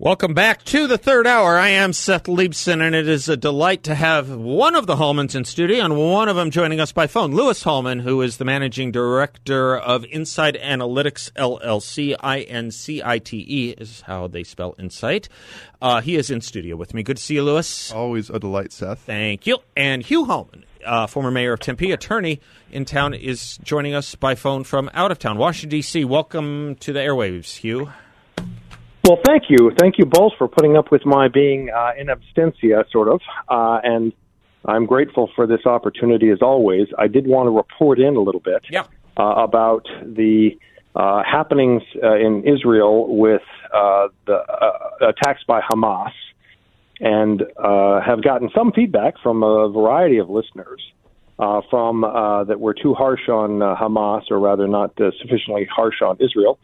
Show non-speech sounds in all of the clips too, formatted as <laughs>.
Welcome back to the third hour. I am Seth Leibsohn, and it is a delight to have one of the Hallmans in studio and one of them joining us by phone. Louis Hallman, who is the managing director of Incite Analytics LLC. I N C I T E is how they spell Incite. Uh, he is in studio with me. Good to see you, Louis. Always a delight, Seth. Thank you. And Hugh Hallman, uh, former mayor of Tempe, attorney in town, is joining us by phone from out of town, Washington, D.C. Welcome to the airwaves, Hugh. Well, thank you. Thank you both for putting up with my being uh, in absentia, sort of. Uh, and I'm grateful for this opportunity as always. I did want to report in a little bit Yeah. uh, about the uh, happenings uh, in Israel with uh, the uh, attacks by Hamas and uh, have gotten some feedback from a variety of listeners uh, from uh, that were too harsh on uh, Hamas, or rather not uh, sufficiently harsh on Israel,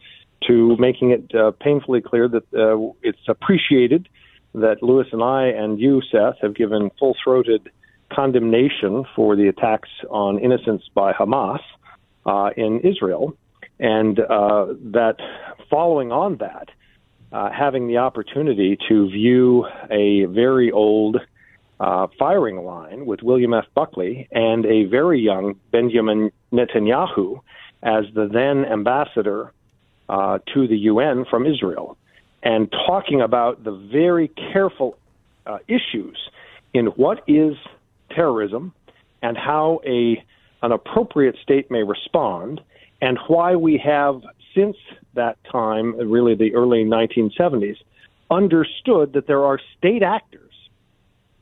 to making it uh, painfully clear that uh, it's appreciated that Louis and I and you, Seth, have given full-throated condemnation for the attacks on innocents by Hamas uh, in Israel, and uh, that following on that, uh, having the opportunity to view a very old uh, firing line with William F. Buckley and a very young Benjamin Netanyahu as the then ambassador uh, to the UN from Israel, and talking about the very careful uh, issues in what is terrorism and how a an appropriate state may respond, and why we have since that time, really the early 1970s, understood that there are state actors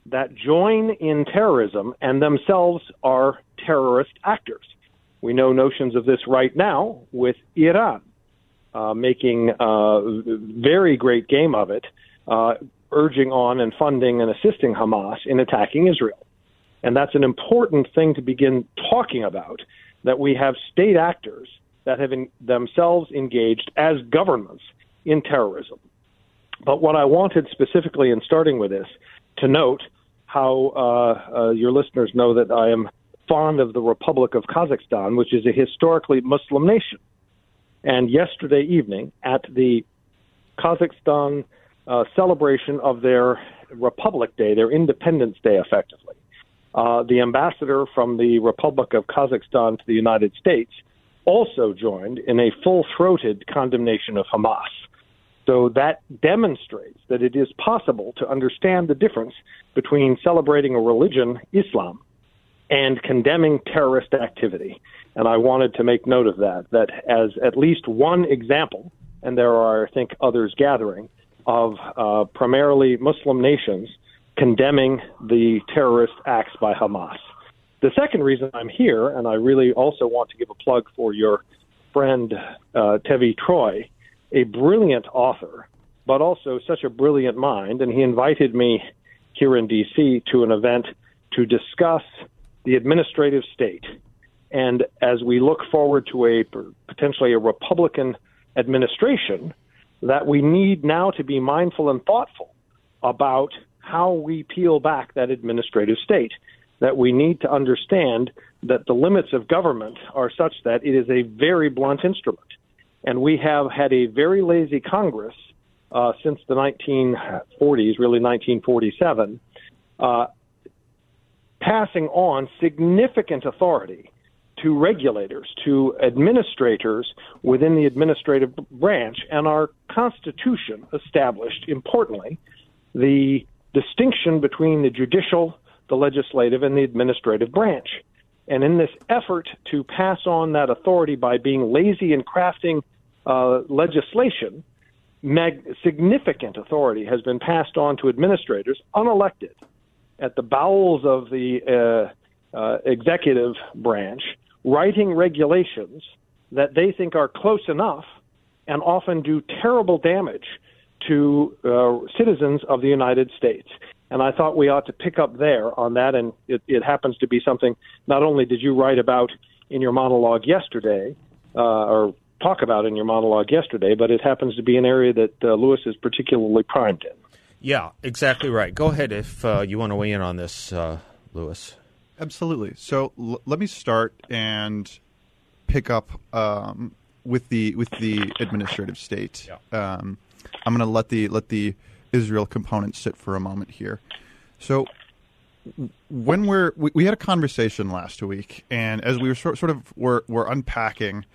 that join in terrorism and themselves are terrorist actors. We know notions of this right now with Iran uh, making uh, very great game of it, uh, urging on and funding and assisting Hamas in attacking Israel. And that's an important thing to begin talking about that we have state actors that have themselves engaged as governments in terrorism. But what I wanted specifically in starting with this to note how uh, uh, your listeners know that I am fond of the Republic of Kazakhstan, which is a historically Muslim nation. And yesterday evening, at the Kazakhstan uh, celebration of their Republic Day, their Independence Day, effectively, uh, the ambassador from the Republic of Kazakhstan to the United States also joined in a full throated condemnation of Hamas. So that demonstrates that it is possible to understand the difference between celebrating a religion, Islam, and condemning terrorist activity. And I wanted to make note of that, that as at least one example, and there are, I think, others gathering, of uh, primarily Muslim nations condemning the terrorist acts by Hamas. The second reason I'm here, and I really also want to give a plug for your friend uh, Tevi Troy, a brilliant author, but also such a brilliant mind, and he invited me here in D.C. to an event to discuss the administrative state. And as we look forward to a potentially a Republican administration, that we need now to be mindful and thoughtful about how we peel back that administrative state. That we need to understand that the limits of government are such that it is a very blunt instrument. And we have had a very lazy Congress uh, since the 1940s, really 1947, uh, passing on significant authority to regulators, to administrators within the administrative branch, and our Constitution established, importantly, the distinction between the judicial, the legislative, and the administrative branch. And in this effort to pass on that authority by being lazy in crafting uh, legislation, mag- significant authority has been passed on to administrators unelected at the bowels of the uh, uh, executive branch, writing regulations that they think are close enough and often do terrible damage to uh, citizens of the United States. And I thought we ought to pick up there on that. And it, it happens to be something not only did you write about in your monologue yesterday, uh, or talk about in your monologue yesterday, but it happens to be an area that uh, Louis is particularly primed in. Yeah, exactly right. Go ahead if uh, you want to weigh in on this, uh, Louis. Absolutely. So l- let me start and pick up um, with the with the administrative state. Yeah. Um, I'm going to let the let the Israel component sit for a moment here. So when we're we, we, had a conversation last week, and as we were sort, sort of were, were unpacking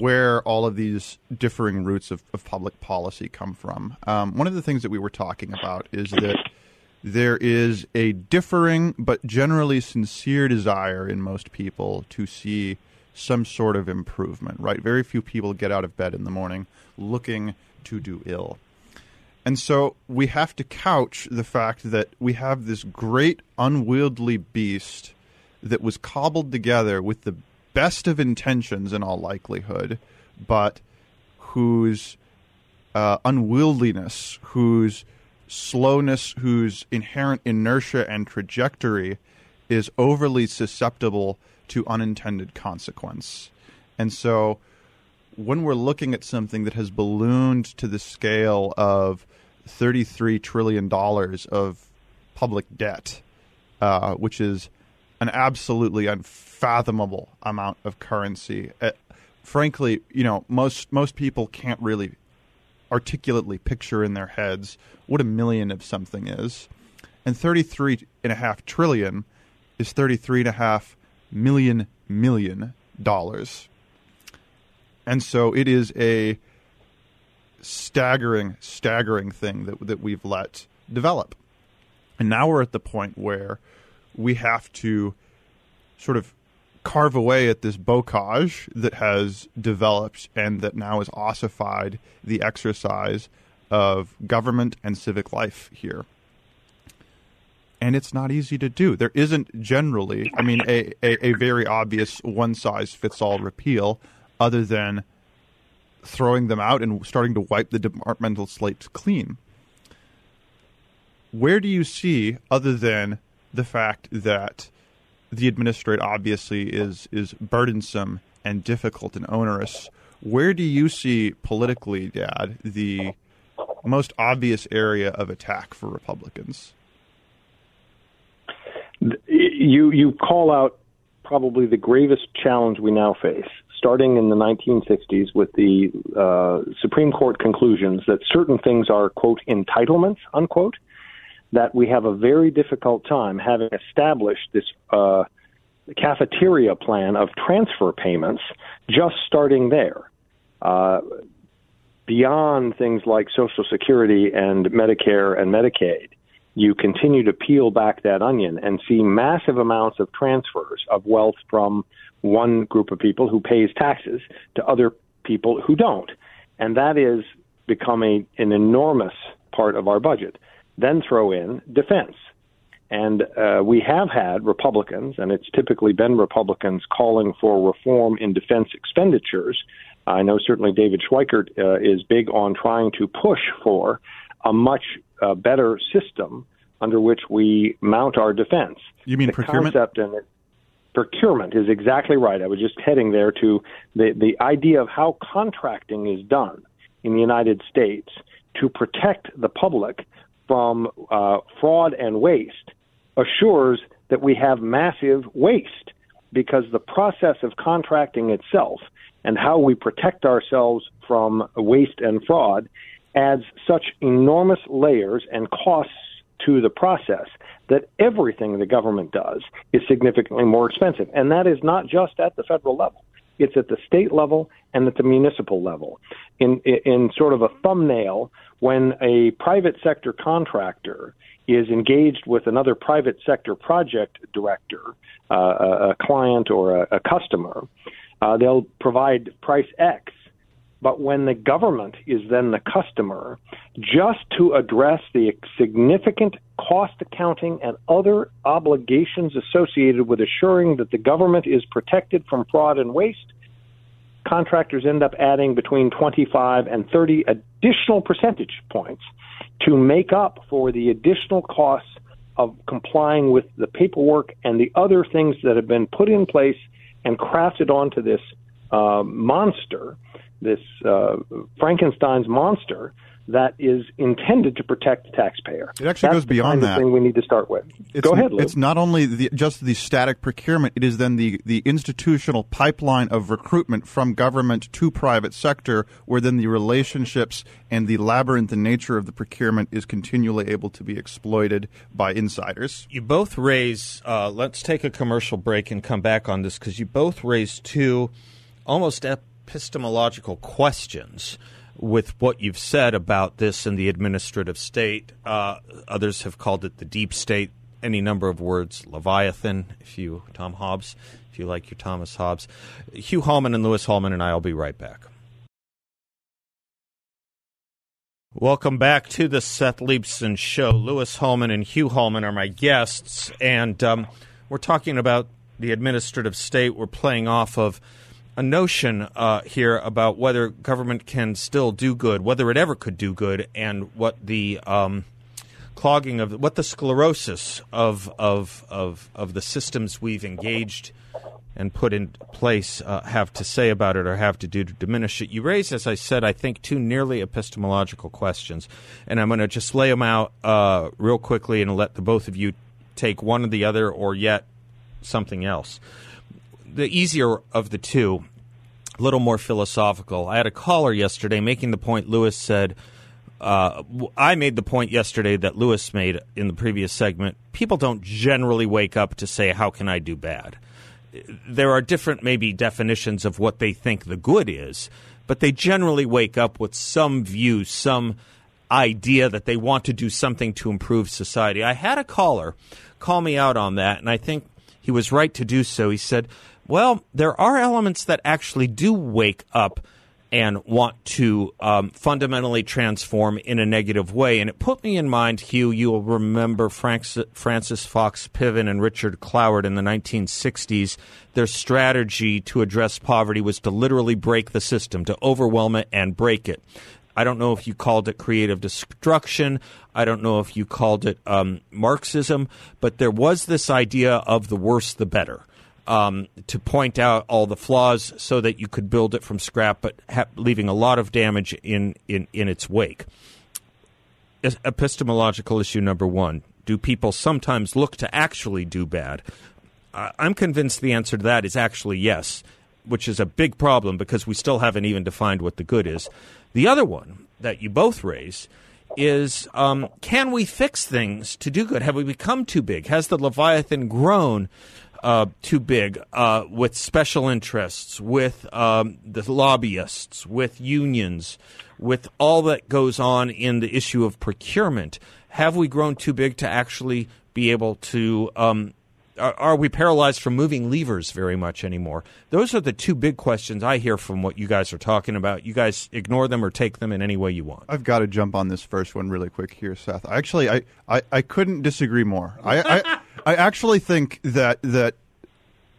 where all of these differing roots of, of public policy come from, um, one of the things that we were talking about is that there is a differing but generally sincere desire in most people to see some sort of improvement. Right? Very few people get out of bed in the morning looking to do ill. And so we have to couch the fact that we have this great unwieldy beast that was cobbled together with the best of intentions in all likelihood, but whose uh, unwieldiness, whose slowness, whose inherent inertia and trajectory is overly susceptible to unintended consequence. And so when we're looking at something that has ballooned to the scale of $33 trillion of public debt, uh, which is an absolutely unfathomable amount of currency. Uh, frankly, you know, most most people can't really articulately picture in their heads what a million of something is. And 33 and a half trillion is 33 and a half million million dollars. And so it is a staggering, staggering thing that that we've let develop. And now we're at the point where we have to sort of carve away at this bocage that has developed and that now has ossified the exercise of government and civic life here. And it's not easy to do. There isn't generally, I mean, a, a, a very obvious one size fits all repeal, other than throwing them out and starting to wipe the departmental slates clean. Where do you see, other than the fact that the administrate obviously is is burdensome and difficult and onerous, where do you see politically, Dad, the most obvious area of attack for Republicans? You you call out probably the gravest challenge we now face starting in the 1960s with the uh, Supreme Court conclusions that certain things are, quote, entitlements, unquote, that we have a very difficult time having established this uh, cafeteria plan of transfer payments just starting there. Uh, beyond things like Social Security and Medicare and Medicaid, you continue to peel back that onion and see massive amounts of transfers of wealth from one group of people who pays taxes to other people who don't. And that is becoming an enormous part of our budget. Then throw in defense. And uh, we have had Republicans, and it's typically been Republicans calling for reform in defense expenditures. I know certainly David Schweikert uh, is big on trying to push for a much uh, better system under which we mount our defense. You mean the procurement? Concept and it, procurement is exactly right. I was just heading there to the, the idea of how contracting is done in the United States to protect the public from uh, fraud and waste assures that we have massive waste because the process of contracting itself and how we protect ourselves from waste and fraud adds such enormous layers and costs to the process that everything the government does is significantly more expensive. And that is not just at the federal level. It's at the state level and at the municipal level. In, in sort of a thumbnail, when a private sector contractor is engaged with another private sector project director, uh, a, client or a, a customer, uh, they'll provide price X but when the government is then the customer, just to address the significant cost accounting and other obligations associated with assuring that the government is protected from fraud and waste, contractors end up adding between 25 and 30 additional percentage points to make up for the additional costs of complying with the paperwork and the other things that have been put in place and crafted onto this uh, monster, this uh, Frankenstein's monster that is intended to protect the taxpayer. It actually That's goes beyond the that. kind of thing we need to start with. It's, Go ahead, Lou. It's not only the, just the static procurement; it is then the the institutional pipeline of recruitment from government to private sector, where then the relationships and the labyrinthine nature of the procurement is continually able to be exploited by insiders. You both raise. Uh, let's take a commercial break and come back on this because you both raise two almost epistemological questions with what you've said about this in the administrative state. Uh, others have called it the deep state. Any number of words, Leviathan. If you, Tom Hobbes, if you like your Thomas Hobbes, Hugh Hallman and Louis Hallman and I will be right back. Welcome back to the Seth Leibsohn Show. Louis Hallman and Hugh Hallman are my guests, and um, we're talking about the administrative state. We're playing off of a notion uh, here about whether government can still do good, whether it ever could do good, and what the um, clogging of what the sclerosis of of of of the systems we've engaged and put in place uh, have to say about it or have to do to diminish it. You raise, as I said, I think two nearly epistemological questions, and I'm going to just lay them out uh, real quickly and let the both of you take one or the other, or yet something else. The easier of the two, a little more philosophical. I had a caller yesterday making the point Louis said. Uh, I made the point yesterday that Louis made in the previous segment. People don't generally wake up to say, "How can I do bad?" there are different maybe definitions of what they think the good is, but they generally wake up with some view, some idea that they want to do something to improve society. I had a caller call me out on that, and I think he was right to do so. He said, Well, there are elements that actually do wake up and want to um, fundamentally transform in a negative way. And it put me in mind, Hugh, you'll remember Frances, Frances Fox Piven and Richard Cloward in the 1960s. Their strategy to address poverty was to literally break the system, to overwhelm it and break it. I don't know if you called it creative destruction. I don't know if you called it um, Marxism, but there was this idea of the worse the better. Um, to point out all the flaws so that you could build it from scrap, but ha- leaving a lot of damage in, in, in its wake. Epistemological issue number one Do people sometimes look to actually do bad? I'm convinced the answer to that is actually yes, which is a big problem because we still haven't even defined what the good is. The other one that you both raise is um, can we fix things to do good? Have we become too big? Has the Leviathan grown uh, too big uh, with special interests, with um, the lobbyists, with unions, with all that goes on in the issue of procurement? Have we grown too big to actually be able to? Um, are, are we paralyzed from moving levers very much anymore? Those are the two big questions I hear from what you guys are talking about. You guys ignore them or take them in any way you want. I've got to jump on this first one really quick here, Seth. I actually, I, I, I couldn't disagree more. I, I, <laughs> I actually think that that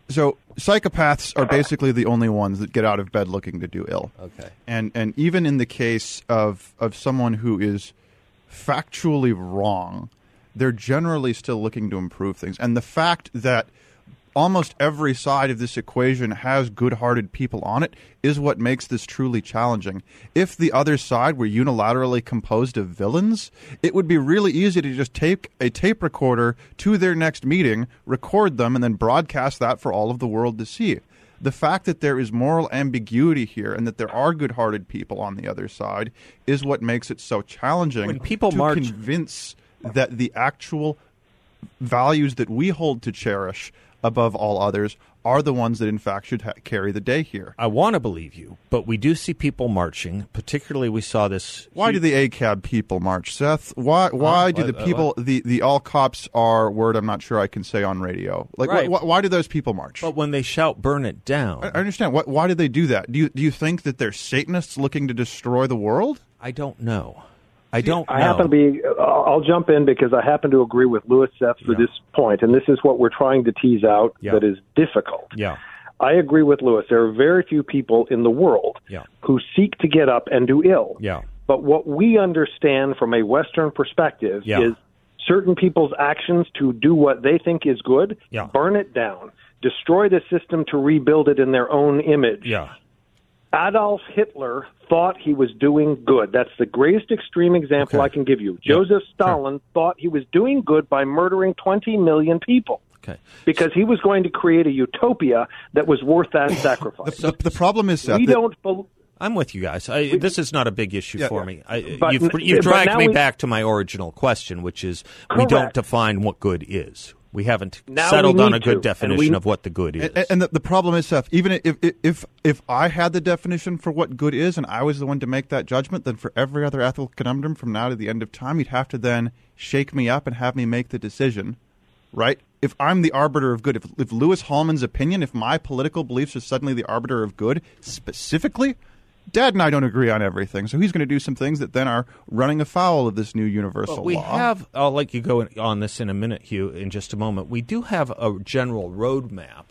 so psychopaths are basically the only ones that get out of bed looking to do ill. Okay. And and even in the case of of someone who is factually wrong, they're generally still looking to improve things. And the fact that almost every side of this equation has good-hearted people on it is what makes this truly challenging. If the other side were unilaterally composed of villains, it would be really easy to just take a tape recorder to their next meeting, record them, and then broadcast that for all of the world to see. The fact that there is moral ambiguity here and that there are good-hearted people on the other side is what makes it so challenging When people to march- convince that the actual values that we hold to cherish above all others are the ones that in fact should ha- carry the day here. I want to believe you, but we do see people marching. Particularly, we saw this. Why do the ACAB people march, Seth? Why why do uh, what- the people the, the all cops are word I'm not sure I can say on radio? Like wh- wh- why do those people march? But when they shout "burn it down," I I understand. Why, why do they do that? Do you do you think that they're Satanists looking to destroy the world? I don't know. I don't I know. happen to be. I'll I'll jump in because I happen to agree with Louis Seth for Yeah. this point, and this is what we're trying to tease out Yeah. that is difficult. yeah. I agree with Louis. There are very few people in the world Yeah. who seek to get up and do ill. Yeah. But what we understand from a Western perspective Yeah. is certain people's actions to do what they think is good, Yeah. burn it down, destroy the system to rebuild it in their own image. Yeah. Adolf Hitler thought he was doing good. That's the greatest extreme example Okay. I can give you. Joseph Stalin thought he was doing good by murdering 20 million people Okay. because he was going to create a utopia that was worth that <laughs> sacrifice. The, the problem is Seth, we that- don't. bel I'm with you guys. I, this is not a big issue Yeah, for yeah. me. I, But- you've, you've dragged me we- back to my original question, which is we don't define what good is. We haven't Now we settled on a good to, definition we- of what the good is. And, and the, the problem is, Seth, even if, if if if I had the definition for what good is, and I was the one to make that judgment, then for every other ethical conundrum from now to the end of time, you'd have to then shake me up and have me make the decision, right? If I'm the arbiter of good, if, if Louis Hallman's opinion, if my political beliefs are suddenly the arbiter of good, specifically, Dad and I don't agree on everything, so he's going to do some things that then are running afoul of this new universal But we law. have. I'll let you go in- on this in a minute, Hugh. In just a moment, we do have a general roadmap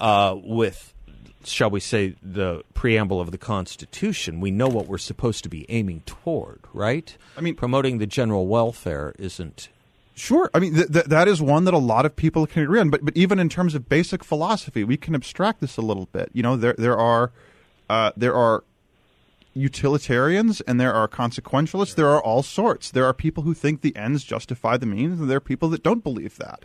uh, with, shall we say, the preamble of the Constitution. We know what we're supposed to be aiming toward, right? I mean- promoting the general welfare isn't. Sure, I mean th- th- that is one that a lot of people can agree on. But but even in terms of basic philosophy, we can abstract this a little bit. You know, there there are uh, there are utilitarians and there are consequentialists. There are all sorts. There are people who think the ends justify the means, and there are people that don't believe that.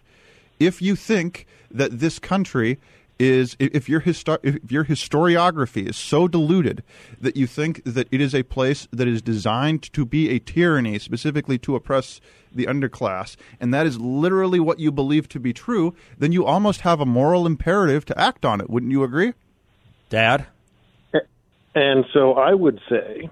If you think that this country is if your histo- if your historiography is so diluted that you think that it is a place that is designed to be a tyranny specifically to oppress the underclass and that is literally what you believe to be true then you almost have a moral imperative to act on it wouldn't you agree Dad, And so I would say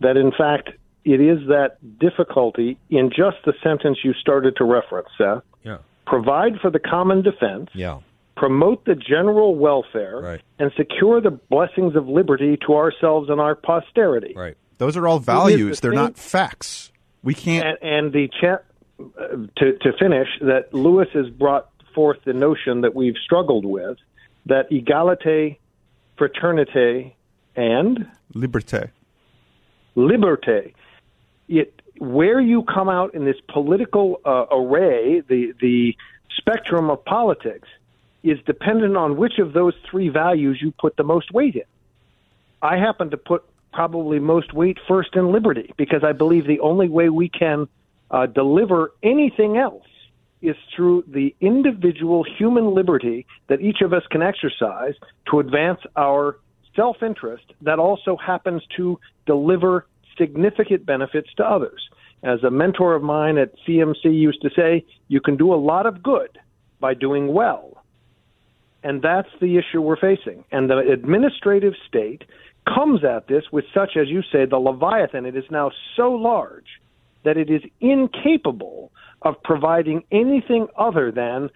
that, in fact, it is that difficulty in just the sentence you started to reference, Seth. yeah, Provide for the common defense, yeah, promote the general welfare, Right. and secure the blessings of liberty to ourselves and our posterity. right. those are all the values they're same- not facts we can't And, and the cha- uh, to to finish that Louis has brought forth the notion that we've struggled with that egalite, fraternite, and liberté liberté. It where you come out in this political uh, array, the the spectrum of politics is dependent on which of those three values you put the most weight in. I happen to put probably most weight first in liberty because I believe the only way we can uh, deliver anything else is through the individual human liberty that each of us can exercise to advance our self interest that also happens to deliver significant benefits to others. As a mentor of mine at CMC used to say, you can do a lot of good by doing well. And that's the issue we're facing. And the administrative state comes at this with such, as you say, the Leviathan. It is now so large that it is incapable of providing anything other than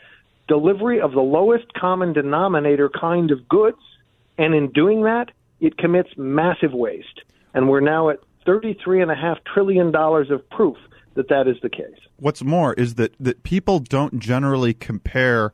delivery of the lowest common denominator kind of goods. And in doing that, it commits massive waste. And we're now at $33.5 trillion of proof that that is the case. what's more is that, that people don't generally compare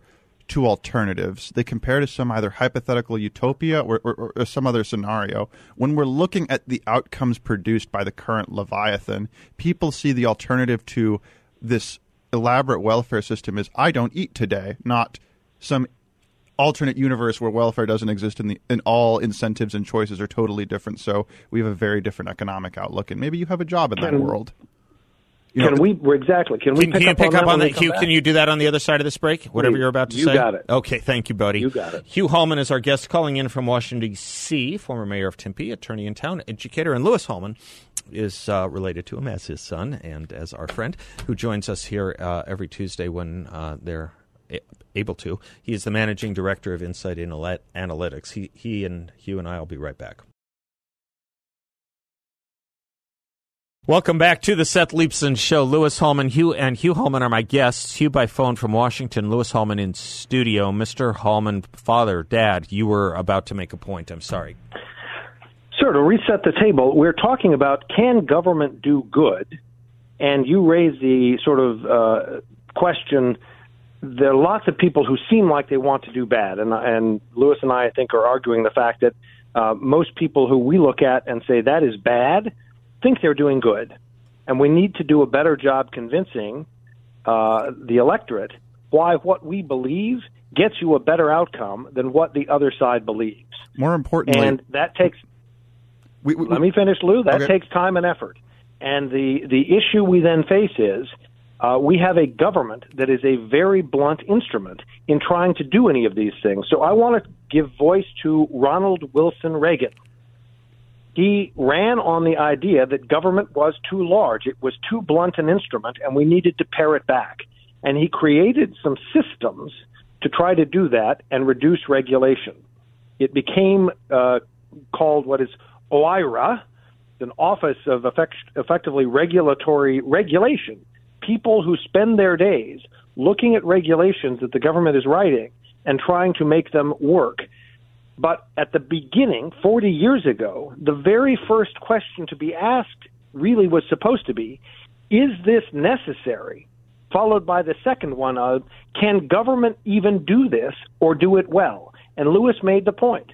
to alternatives. They compare to some either hypothetical utopia or, or, or some other scenario. When we're looking at the outcomes produced by the current Leviathan, people see the alternative to this elaborate welfare system as I don't eat today, not some alternate universe where welfare doesn't exist and the and all incentives and choices are totally different. So we have a very different economic outlook, and maybe you have a job in that Can- world. You know, Can we exactly? Can we Can, pick can you up pick on up that on when that, Hugh? back? Can you do that on the other side of this break? Whatever Please. you're about to You say. got it. Okay, thank you, buddy. You got it. Hugh Hallman is our guest, calling in from Washington D.C. Former mayor of Tempe, attorney in town, educator, and Louis Hallman is uh, related to him as his son and as our friend who joins us here uh, every Tuesday when uh, they're a- able to. He is the managing director of Incite Analy- Analytics. He, he and Hugh and I will be right back. Welcome back to the Seth Leibsohn Show. Louis Hallman, Hugh, and Hugh Hallman are my guests. Hugh by phone from Washington, Louis Hallman in studio. Mr. Hallman, father, dad, you were about to make a point. I'm sorry. Sir, to reset the table, we're talking about can government do good? And you raise the sort of uh, question there are lots of people who seem like they want to do bad, and and Louis and I, I think, are arguing the fact that uh, most people who we look at and say that is bad think they're doing good, and we need to do a better job convincing uh, the electorate why what we believe gets you a better outcome than what the other side believes. More importantly, and that takes. We, we, let me finish, Lou. That okay. takes time and effort. And the the issue we then face is uh, we have a government that is a very blunt instrument in trying to do any of these things. So I want to give voice to Ronald Wilson Reagan. He ran on the idea that government was too large, it was too blunt an instrument, and we needed to pare it back. And he created some systems to try to do that and reduce regulation. It became uh, called what is OIRA, an Office of effect- Effectively Regulatory Regulation. People who spend their days looking at regulations that the government is writing and trying to make them work. But at the beginning, 40 years ago, the very first question to be asked really was supposed to be Is this necessary? Followed by the second one of Can government even do this or do it well? And Louis made the point.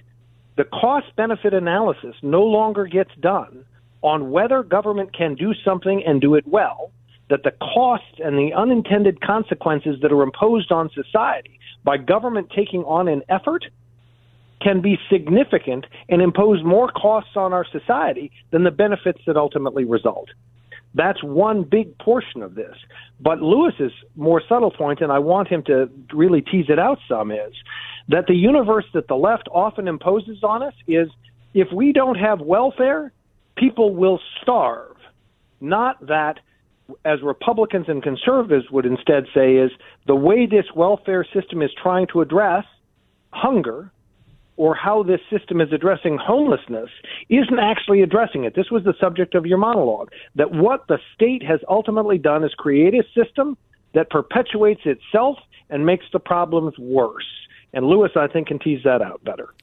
The cost benefit analysis no longer gets done on whether government can do something and do it well, that the costs and the unintended consequences that are imposed on society by government taking on an effort can be significant and impose more costs on our society than the benefits that ultimately result. That's one big portion of this. But Louis's more subtle point, and I want him to really tease it out some, is that the universe that the left often imposes on us is if we don't have welfare, people will starve. Not that, as Republicans and conservatives would instead say, is the way this welfare system is trying to address hunger or how this system is addressing homelessness isn't actually addressing it. This was the subject of your monologue. That what the state has ultimately done is create a system that perpetuates itself and makes the problems worse. And Louis, I think, can tease that out better.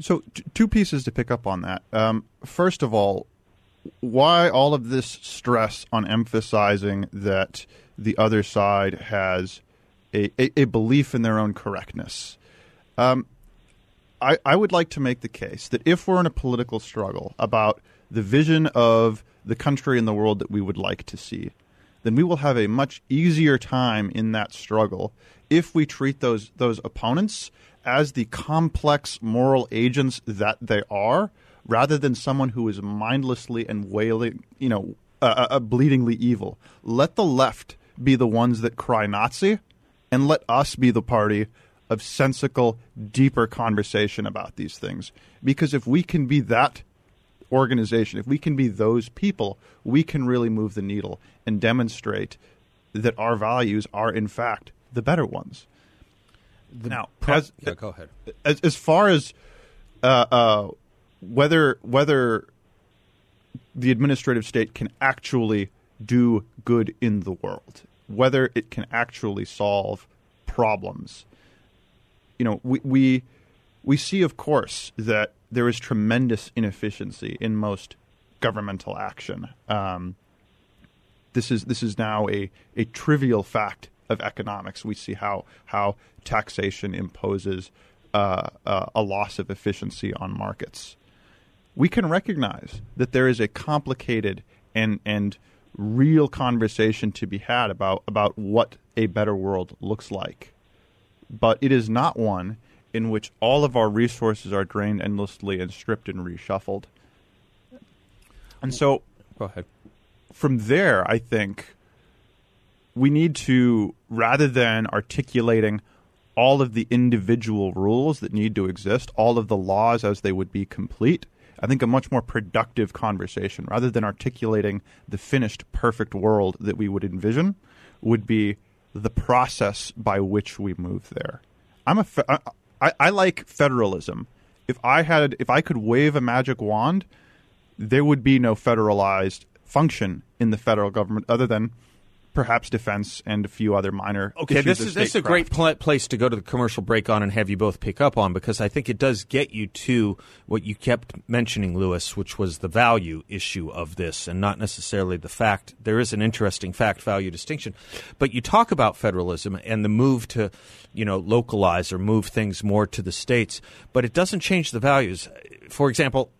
So, t- two pieces to pick up on that. Um, first of all, why all of this stress on emphasizing that the other side has a, a, a belief in their own correctness? Um, I, I would like to make the case that if we're in a political struggle about the vision of the country and the world that we would like to see, then we will have a much easier time in that struggle if we treat those those opponents as the complex moral agents that they are, rather than someone who is mindlessly and wailing, you know, uh, uh, bleedingly evil. Let the left be the ones that cry Nazi, and let us be the party of sensical, deeper conversation about these things. Because if we can be that organization, if we can be those people, we can really move the needle and demonstrate that our values are, in fact, the better ones. The now, pro- as, yeah, go ahead. As, as far as uh, uh, whether whether the administrative state can actually do good in the world, whether it can actually solve problems, you know, we, we we see, of course, that there is tremendous inefficiency in most governmental action. Um, this is this is now a, a trivial fact of economics. We see how how taxation imposes uh, uh, a loss of efficiency on markets. We can recognize that there is a complicated and and real conversation to be had about about what a better world looks like but it is not one in which all of our resources are drained endlessly and stripped and reshuffled. And so, go ahead. From there, I think we need to, rather than articulating all of the individual rules that need to exist, all of the laws as they would be complete, I think a much more productive conversation, rather than articulating the finished, perfect world that we would envision, would be the process by which we move there. I'm a fe- I, I like federalism. If I had if I could wave a magic wand, there would be no federalized function in the federal government other than perhaps defense and a few other minor. Okay, this is this is a great pl- place to go to the commercial break on and have you both pick up on because I think it does get you to what you kept mentioning, Louis, which was the value issue of this and not necessarily the fact. There is an interesting fact value distinction, but you talk about federalism and the move to, you know, localize or move things more to the states, but it doesn't change the values. For example,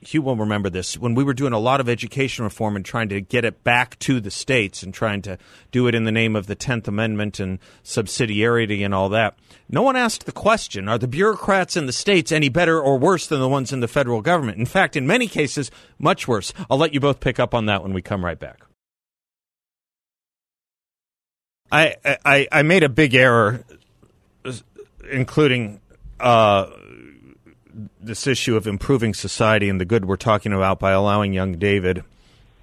Hugh will remember this when we were doing a lot of education reform and trying to get it back to the states and trying to do it in the name of the 10th Amendment and subsidiarity and all that. No one asked the question are the bureaucrats in the states any better or worse than the ones in the federal government? In fact, in many cases, much worse. I'll let you both pick up on that when we come right back. I, I, I made a big error, including uh, this issue of improving society and the good we're talking about by allowing young David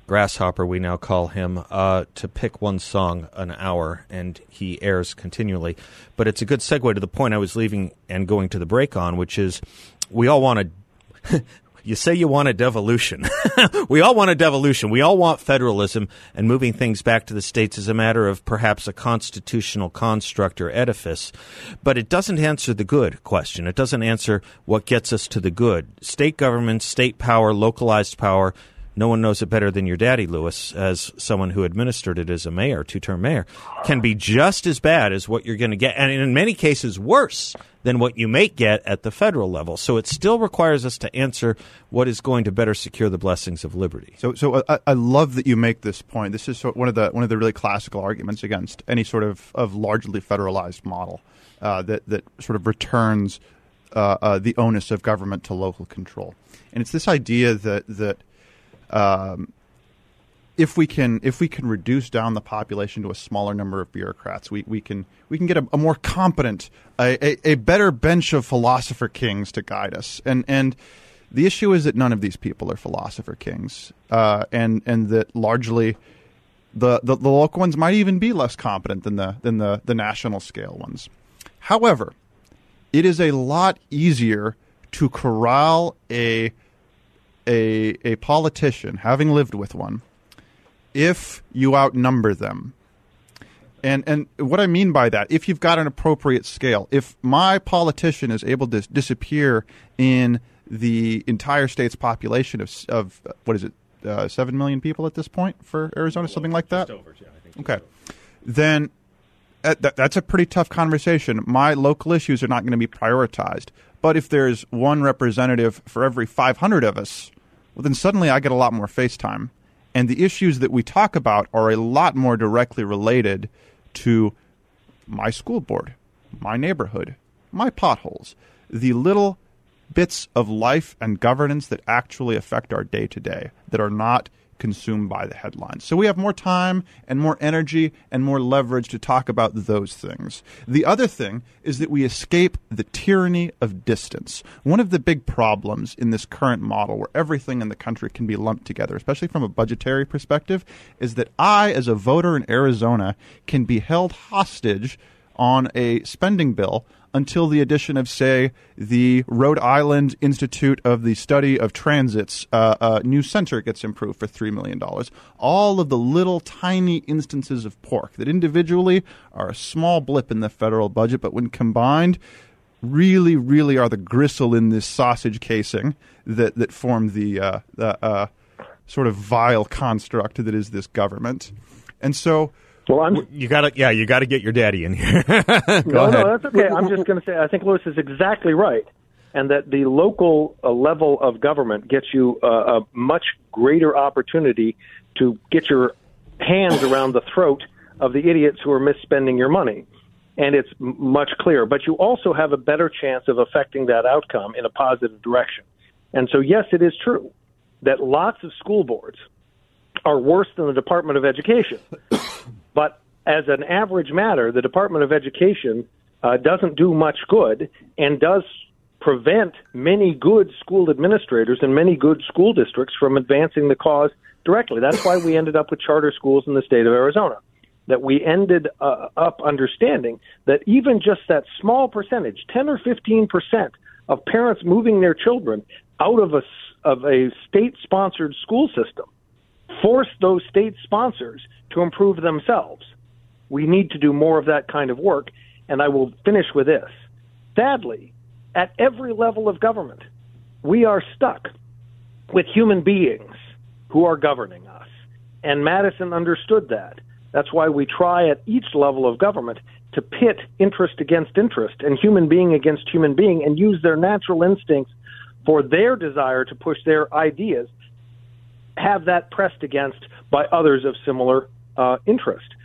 Grasshopper, we now call him, uh, to pick one song an hour, and he airs continually. But it's a good segue to the point I was leaving and going to the break on, which is we all want to. <laughs> you say you want a devolution. <laughs> we all want a devolution. We all want federalism, and moving things back to the states is a matter of perhaps a constitutional construct or edifice. But it doesn't answer the good question. It doesn't answer what gets us to the good. State government, state power, localized power. No one knows it better than your daddy, Louis, as someone who administered it as a mayor, two term mayor, can be just as bad as what you're going to get, and in many cases worse than what you may get at the federal level. So it still requires us to answer what is going to better secure the blessings of liberty. So, so I, I love that you make this point. This is one of the one of the really classical arguments against any sort of, of largely federalized model uh, that that sort of returns uh, uh, the onus of government to local control. And it's this idea that that um, if we can if we can reduce down the population to a smaller number of bureaucrats, we, we can we can get a, a more competent, a, a, a better bench of philosopher kings to guide us. And and the issue is that none of these people are philosopher kings, uh, and and that largely the, the the local ones might even be less competent than the than the the national scale ones. However, it is a lot easier to corral a a a politician, having lived with one, if you outnumber them. And and what I mean by that, if you've got an appropriate scale, if my politician is able to disappear in the entire state's population of of what is it, uh, seven million people at this point for Arizona, something like that. okay, then uh, that, that's a pretty tough conversation. My local issues are not going to be prioritized. But if there's one representative for every 500 of us, well, then suddenly I get a lot more FaceTime. And the issues that we talk about are a lot more directly related to my school board, my neighborhood, my potholes, the little bits of life and governance that actually affect our day to day that are not consumed by the headlines. So we have more time and more energy and more leverage to talk about those things. The other thing is that we escape the tyranny of distance. One of the big problems in this current model where everything in the country can be lumped together, especially from a budgetary perspective, is that I as a voter in Arizona can be held hostage on a spending bill until the addition of, say, the Rhode Island Institute of the Study of Transit's uh, uh, new center gets improved for $3 million. All of the little tiny instances of pork that individually are a small blip in the federal budget, but when combined, really, really are the gristle in this sausage casing that, that form the, uh, the uh, sort of vile construct that is this government. And so Well, I'm You got to, yeah, you got to get your daddy in here. <laughs> Go no, ahead. no, that's okay. I'm just going to say I think Louis is exactly right, and that the local uh, level of government gets you uh, a much greater opportunity to get your hands around the throat of the idiots who are misspending your money, and it's m- much clearer. But you also have a better chance of affecting that outcome in a positive direction. And so, yes, it is true that lots of school boards are worse than the Department of Education. But as an average matter, the Department of Education uh, doesn't do much good and does prevent many good school administrators and many good school districts from advancing the cause directly. That's why we ended up with charter schools in the state of Arizona. That we ended uh, up understanding that even just that small percentage, 10 or 15 percent of parents moving their children out of a, of a state sponsored school system force those state sponsors to improve themselves. We need to do more of that kind of work. And I will finish with this. Sadly, at every level of government, we are stuck with human beings who are governing us. And Madison understood that. That's why we try at each level of government to pit interest against interest and human being against human being and use their natural instincts for their desire to push their ideas, have that pressed against by others of similar uh, interest,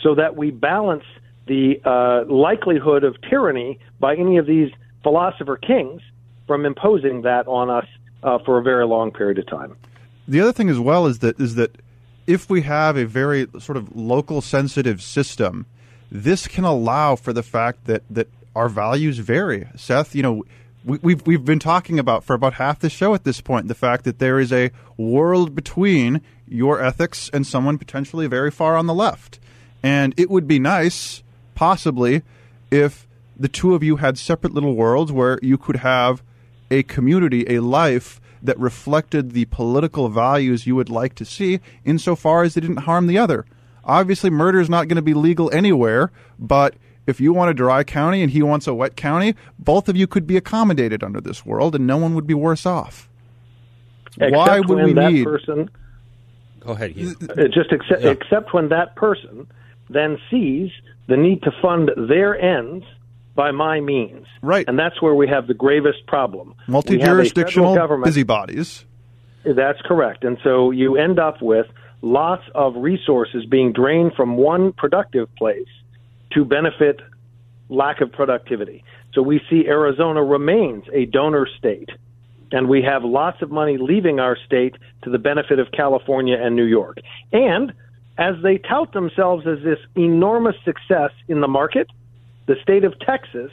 so that we balance the uh, likelihood of tyranny by any of these philosopher kings from imposing that on us uh, for a very long period of time. The other thing as well is that is that if we have a very sort of local sensitive system, this can allow for the fact that that our values vary. Seth, you know, we, we've we've been talking about for about half the show at this point the fact that there is a world between your ethics and someone potentially very far on the left, and it would be nice, possibly, if the two of you had separate little worlds where you could have a community, a life that reflected the political values you would like to see, insofar as it didn't harm the other. Obviously, murder is not going to be legal anywhere, but if you want a dry county and he wants a wet county, both of you could be accommodated under this world, and no one would be worse off. Except Why would when we that need? person Go ahead. Hugh. Uh, just except, Yeah. except when that person then sees the need to fund their ends by my means. Right. And that's where we have the gravest problem. We have a Multi-jurisdictional busybodies. That's correct. And so you end up with lots of resources being drained from one productive place to benefit lack of productivity. So we see Arizona remains a donor state, and we have lots of money leaving our state to the benefit of California and New York. And as they tout themselves as this enormous success in the market, the state of Texas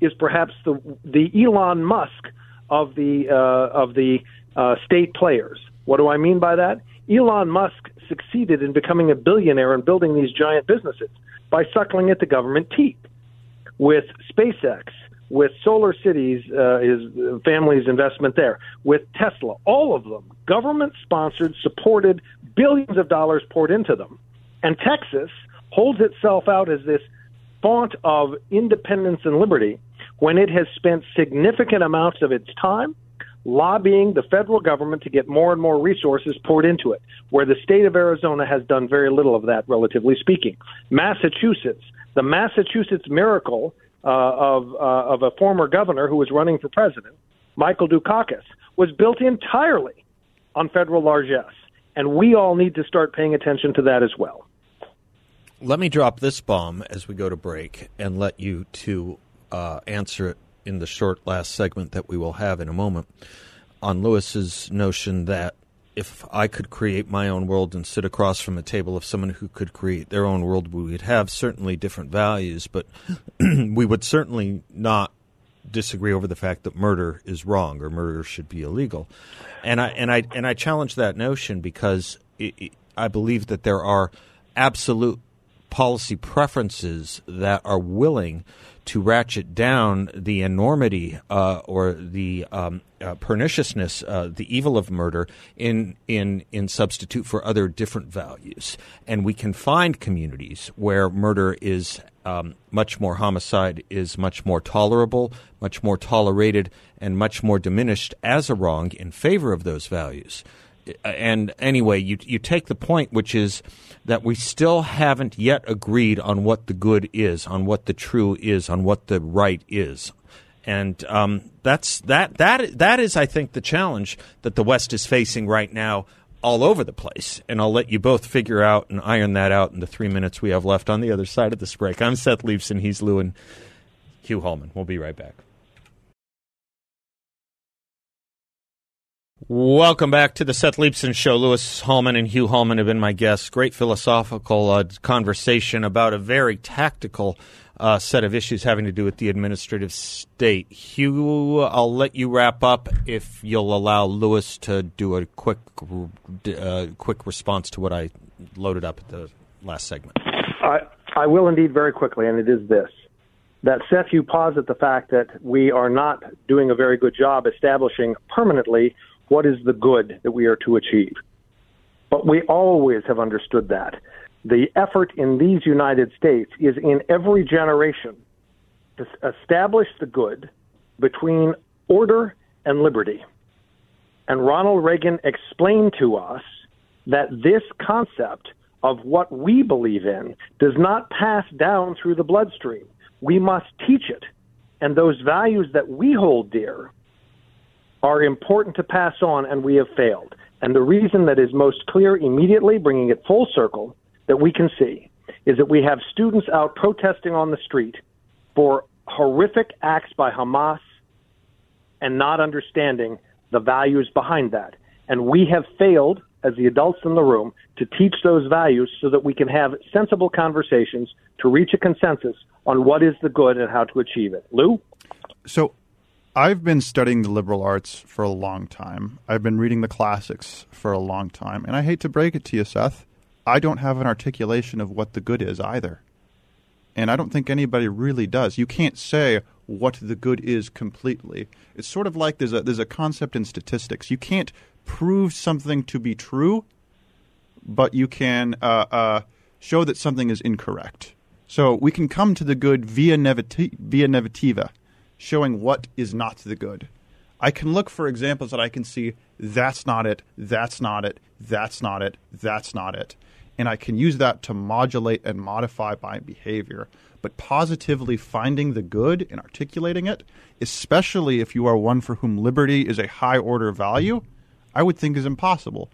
is perhaps the the Elon Musk of the uh, of the uh, state players. What do I mean by that? Elon Musk succeeded in becoming a billionaire and building these giant businesses by suckling at the government teat with SpaceX, with Solar Cities, uh, his uh, family's investment there, with Tesla, all of them government sponsored, supported, billions of dollars poured into them. And Texas holds itself out as this font of independence and liberty when it has spent significant amounts of its time lobbying the federal government to get more and more resources poured into it, where the state of Arizona has done very little of that, relatively speaking. Massachusetts, the Massachusetts miracle uh, of, uh, of a former governor who was running for president, Michael Dukakis, was built entirely on federal largesse. And we all need to start paying attention to that as well. Let me drop this bomb as we go to break and let you two uh, answer it in the short last segment that we will have in a moment on Louis's notion that if I could create my own world and sit across from a table of someone who could create their own world, we would have certainly different values, but <clears throat> we would certainly not disagree over the fact that murder is wrong or murder should be illegal. And I and I and I challenge that notion because it, it, I believe that there are absolute policy preferences that are willing to ratchet down the enormity uh, or the um, uh, perniciousness, uh, the evil of murder in in in substitute for other different values, and we can find communities where murder is um, much more homicide is much more tolerable, much more tolerated, and much more diminished as a wrong in favor of those values and anyway, you you take the point, which is that we still haven't yet agreed on what the good is, on what the true is, on what the right is, and um, that's that that that is, I think, the challenge that the West is facing right now. All over the place, and I'll let you both figure out and iron that out in the three minutes we have left on the other side of this break. I'm Seth Leibsohn, he's Lou and Hugh Hallman. We'll be right back. Welcome back to the Seth Leibsohn Show. Louis Hallman and Hugh Hallman have been my guests. Great philosophical uh, conversation about a very tactical uh, set of issues having to do with the administrative state. Hugh, I'll let you wrap up if you'll allow Louis to do a quick, uh, quick response to what I loaded up at the last segment. I, I will indeed very quickly, and it is this. That Seth, you posit the fact that we are not doing a very good job establishing permanently what is the good that we are to achieve. But we always have understood that. The effort in these United States is in every generation to establish the good between order and liberty. And Ronald Reagan explained to us that this concept of what we believe in does not pass down through the bloodstream. We must teach it. And those values that we hold dear are important to pass on, and we have failed. And the reason that is most clear immediately, bringing it full circle, that we can see is that we have students out protesting on the street for horrific acts by Hamas and not understanding the values behind that. And we have failed, as the adults in the room, to teach those values so that we can have sensible conversations to reach a consensus on what is the good and how to achieve it. Lou? So I've been studying the liberal arts for a long time. I've been reading the classics for a long time. And I hate to break it to you, Seth, I don't have an articulation of what the good is either. And I don't think anybody really does. You can't say what the good is completely. It's sort of like there's a there's a concept in statistics. You can't prove something to be true, but you can uh, uh, show that something is incorrect. So we can come to the good via nevati- via negativa, showing what is not the good. I can look for examples that I can see that's not it, that's not it, that's not it, that's not it and I can use that to modulate and modify my behavior. But positively finding the good and articulating it, especially if you are one for whom liberty is a high order value, I would think is impossible.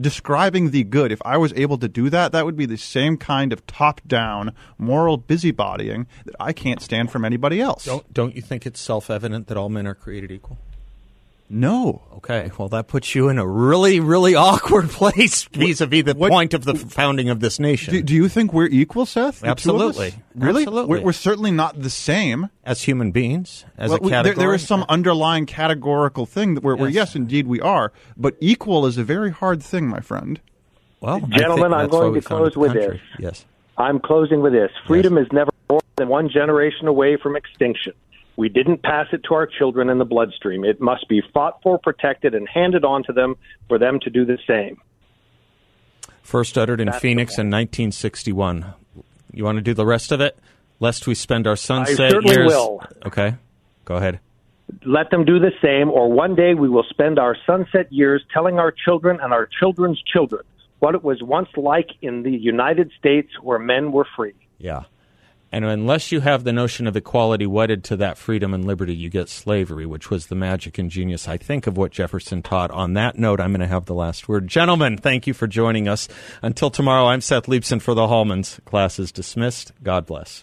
Describing the good, if I was able to do that, that would be the same kind of top down moral busybodying that I can't stand from anybody else. Don't, don't you think it's self evident that all men are created equal? No. Okay. Well, that puts you in a really, really <laughs> awkward place vis-a-vis the what, point of the founding of this nation. Do, do you think we're equal, Seth? Absolutely. Really? Absolutely. We're, we're, certainly not the same as human beings. As well, a category, there, there is some underlying categorical thing where, yes. where, yes, indeed, we are. But equal is a very hard thing, my friend. Well, gentlemen, I'm going to close with this. Yes. I'm closing with this. Freedom yes. is never more than one generation away from extinction. We didn't pass it to our children in the bloodstream. It must be fought for, protected, and handed on to them for them to do the same. First uttered in That's Phoenix in 1961. You want to do the rest of it? Lest we spend our sunset I certainly years. will. Okay, go ahead. Let them do the same, or one day we will spend our sunset years telling our children and our children's children what it was once like in the United States where men were free. Yeah. And unless you have the notion of equality wedded to that freedom and liberty, you get slavery, which was the magic and genius, I think, of what Jefferson taught. On that note, I'm going to have the last word. Gentlemen, thank you for joining us. Until tomorrow, I'm Seth Leibsohn for the Hallmans. Class is dismissed. God bless.